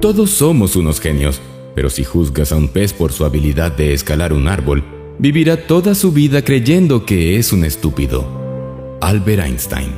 Todos somos unos genios, pero si juzgas a un pez por su habilidad de escalar un árbol, vivirá toda su vida creyendo que es un estúpido. Albert Einstein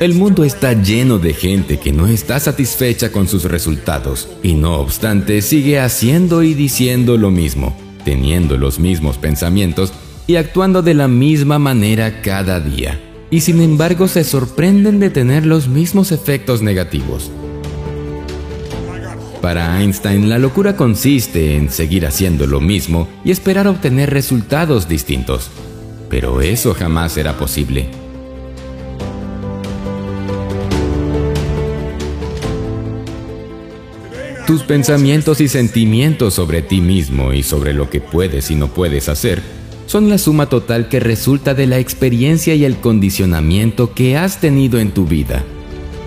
El mundo está lleno de gente que no está satisfecha con sus resultados y no obstante sigue haciendo y diciendo lo mismo, teniendo los mismos pensamientos y actuando de la misma manera cada día. Y sin embargo se sorprenden de tener los mismos efectos negativos. Para Einstein la locura consiste en seguir haciendo lo mismo y esperar obtener resultados distintos. Pero eso jamás será posible. Tus pensamientos y sentimientos sobre ti mismo y sobre lo que puedes y no puedes hacer son la suma total que resulta de la experiencia y el condicionamiento que has tenido en tu vida,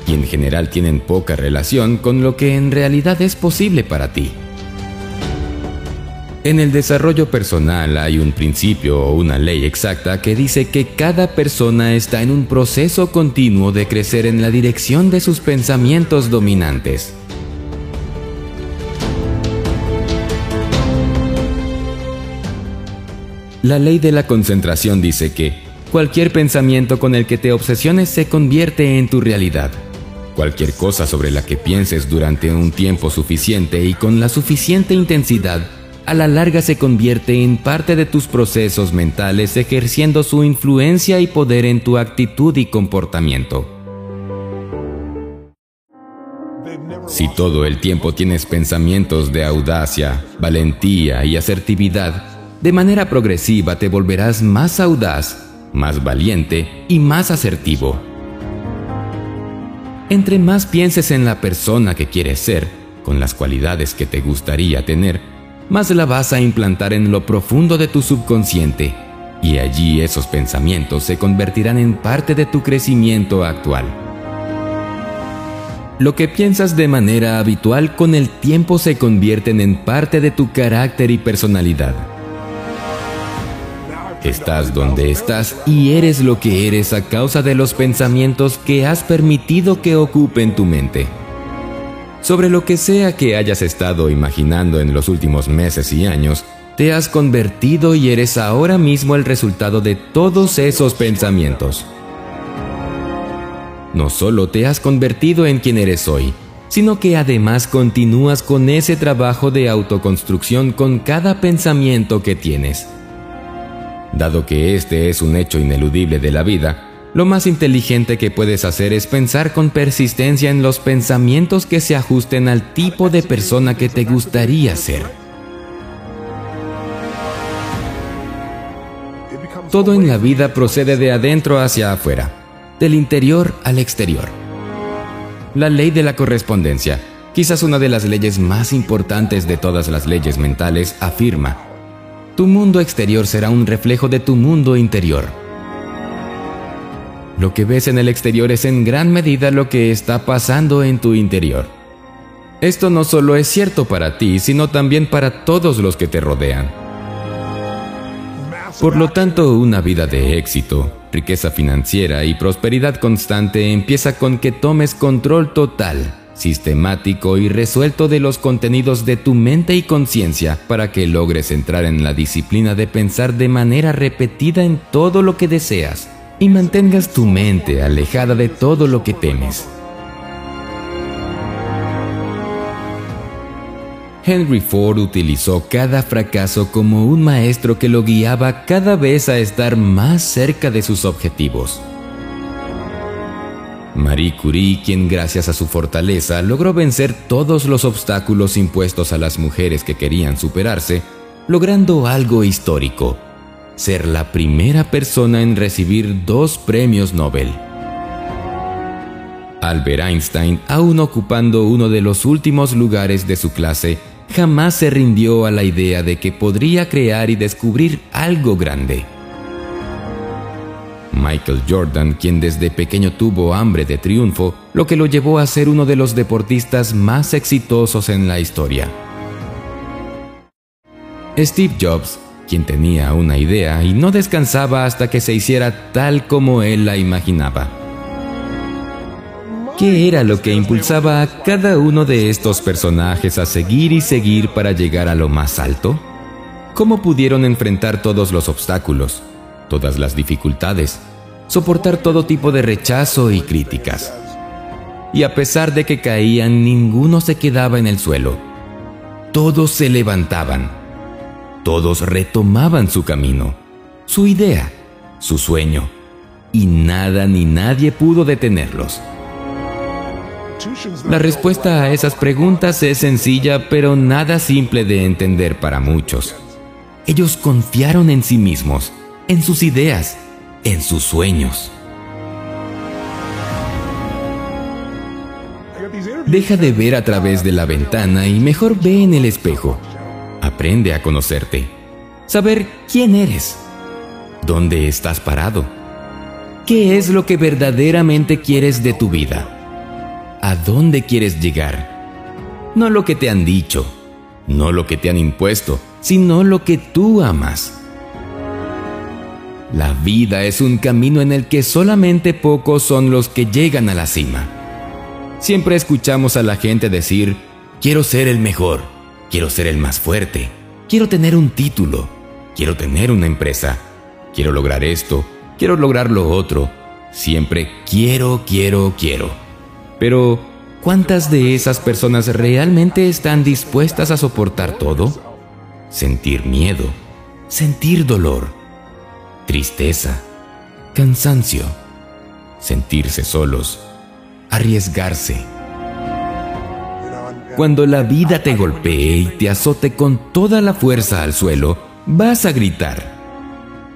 y en general tienen poca relación con lo que en realidad es posible para ti. En el desarrollo personal hay un principio o una ley exacta que dice que cada persona está en un proceso continuo de crecer en la dirección de sus pensamientos dominantes. La ley de la concentración dice que cualquier pensamiento con el que te obsesiones se convierte en tu realidad. Cualquier cosa sobre la que pienses durante un tiempo suficiente y con la suficiente intensidad, a la larga se convierte en parte de tus procesos mentales ejerciendo su influencia y poder en tu actitud y comportamiento. Si todo el tiempo tienes pensamientos de audacia, valentía y asertividad, de manera progresiva te volverás más audaz, más valiente y más asertivo. Entre más pienses en la persona que quieres ser, con las cualidades que te gustaría tener, más la vas a implantar en lo profundo de tu subconsciente, y allí esos pensamientos se convertirán en parte de tu crecimiento actual. Lo que piensas de manera habitual con el tiempo se convierten en parte de tu carácter y personalidad. Estás donde estás y eres lo que eres a causa de los pensamientos que has permitido que ocupen tu mente. Sobre lo que sea que hayas estado imaginando en los últimos meses y años, te has convertido y eres ahora mismo el resultado de todos esos pensamientos. No solo te has convertido en quien eres hoy, sino que además continúas con ese trabajo de autoconstrucción con cada pensamiento que tienes. Dado que este es un hecho ineludible de la vida, lo más inteligente que puedes hacer es pensar con persistencia en los pensamientos que se ajusten al tipo de persona que te gustaría ser. Todo en la vida procede de adentro hacia afuera, del interior al exterior. La ley de la correspondencia, quizás una de las leyes más importantes de todas las leyes mentales, afirma tu mundo exterior será un reflejo de tu mundo interior. Lo que ves en el exterior es en gran medida lo que está pasando en tu interior. Esto no solo es cierto para ti, sino también para todos los que te rodean. Por lo tanto, una vida de éxito, riqueza financiera y prosperidad constante empieza con que tomes control total sistemático y resuelto de los contenidos de tu mente y conciencia para que logres entrar en la disciplina de pensar de manera repetida en todo lo que deseas y mantengas tu mente alejada de todo lo que temes. Henry Ford utilizó cada fracaso como un maestro que lo guiaba cada vez a estar más cerca de sus objetivos. Marie Curie, quien gracias a su fortaleza logró vencer todos los obstáculos impuestos a las mujeres que querían superarse, logrando algo histórico, ser la primera persona en recibir dos premios Nobel. Albert Einstein, aún ocupando uno de los últimos lugares de su clase, jamás se rindió a la idea de que podría crear y descubrir algo grande. Michael Jordan, quien desde pequeño tuvo hambre de triunfo, lo que lo llevó a ser uno de los deportistas más exitosos en la historia. Steve Jobs, quien tenía una idea y no descansaba hasta que se hiciera tal como él la imaginaba. ¿Qué era lo que impulsaba a cada uno de estos personajes a seguir y seguir para llegar a lo más alto? ¿Cómo pudieron enfrentar todos los obstáculos, todas las dificultades, soportar todo tipo de rechazo y críticas? Y a pesar de que caían, ninguno se quedaba en el suelo. Todos se levantaban todos retomaban su camino, su idea, su sueño, y nada ni nadie pudo detenerlos. La respuesta a esas preguntas es sencilla, pero nada simple de entender para muchos. Ellos confiaron en sí mismos, en sus ideas, en sus sueños. Deja de ver a través de la ventana y mejor ve en el espejo. Aprende a conocerte, saber quién eres, dónde estás parado, qué es lo que verdaderamente quieres de tu vida, a dónde quieres llegar. No lo que te han dicho, no lo que te han impuesto, sino lo que tú amas. La vida es un camino en el que solamente pocos son los que llegan a la cima. Siempre escuchamos a la gente decir, quiero ser el mejor Quiero ser el más fuerte. Quiero tener un título. Quiero tener una empresa. Quiero lograr esto. Quiero lograr lo otro. Siempre quiero, quiero, quiero. Pero, ¿cuántas de esas personas realmente están dispuestas a soportar todo? Sentir miedo, sentir dolor, tristeza, cansancio, sentirse solos, arriesgarse cuando la vida te golpee y te azote con toda la fuerza al suelo, vas a gritar.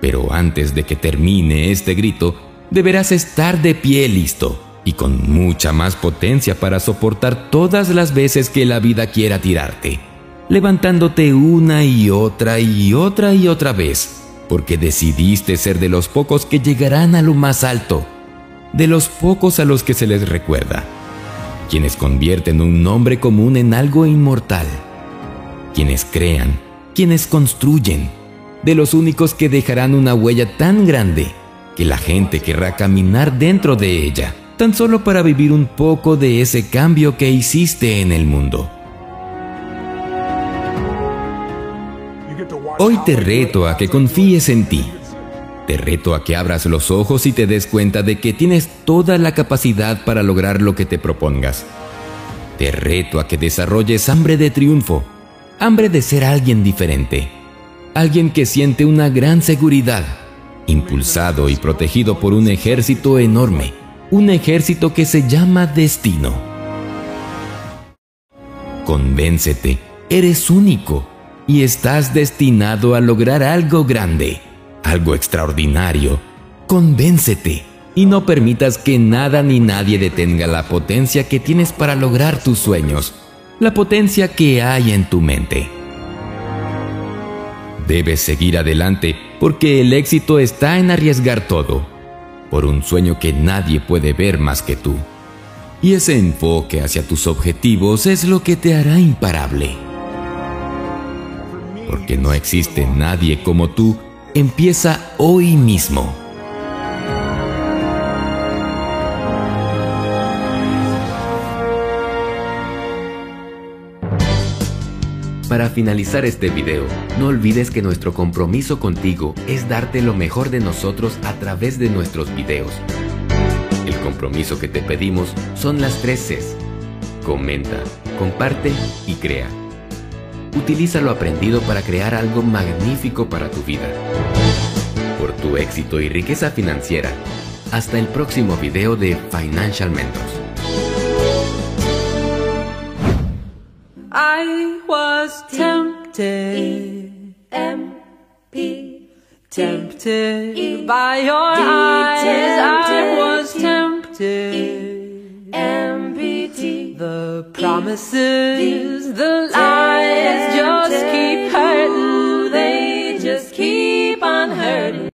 Pero antes de que termine este grito, deberás estar de pie listo y con mucha más potencia para soportar todas las veces que la vida quiera tirarte, levantándote una y otra y otra y otra vez, porque decidiste ser de los pocos que llegarán a lo más alto, de los pocos a los que se les recuerda quienes convierten un nombre común en algo inmortal, quienes crean, quienes construyen, de los únicos que dejarán una huella tan grande que la gente querrá caminar dentro de ella, tan solo para vivir un poco de ese cambio que hiciste en el mundo. Hoy te reto a que confíes en ti te reto a que abras los ojos y te des cuenta de que tienes toda la capacidad para lograr lo que te propongas. Te reto a que desarrolles hambre de triunfo, hambre de ser alguien diferente, alguien que siente una gran seguridad, impulsado y protegido por un ejército enorme, un ejército que se llama destino. Convéncete, eres único y estás destinado a lograr algo grande algo extraordinario, convéncete y no permitas que nada ni nadie detenga la potencia que tienes para lograr tus sueños, la potencia que hay en tu mente. Debes seguir adelante porque el éxito está en arriesgar todo, por un sueño que nadie puede ver más que tú. Y ese enfoque hacia tus objetivos es lo que te hará imparable. Porque no existe nadie como tú empieza hoy mismo. Para finalizar este video, no olvides que nuestro compromiso contigo es darte lo mejor de nosotros a través de nuestros videos. El compromiso que te pedimos son las tres Cs. Comenta, comparte y crea. Utiliza lo aprendido para crear algo magnífico para tu vida. Por tu éxito y riqueza financiera. Hasta el próximo video de Financial Mentors. I was tempted. E-M-P. Tempted by your eyes. I was tempted. The promises, the lies.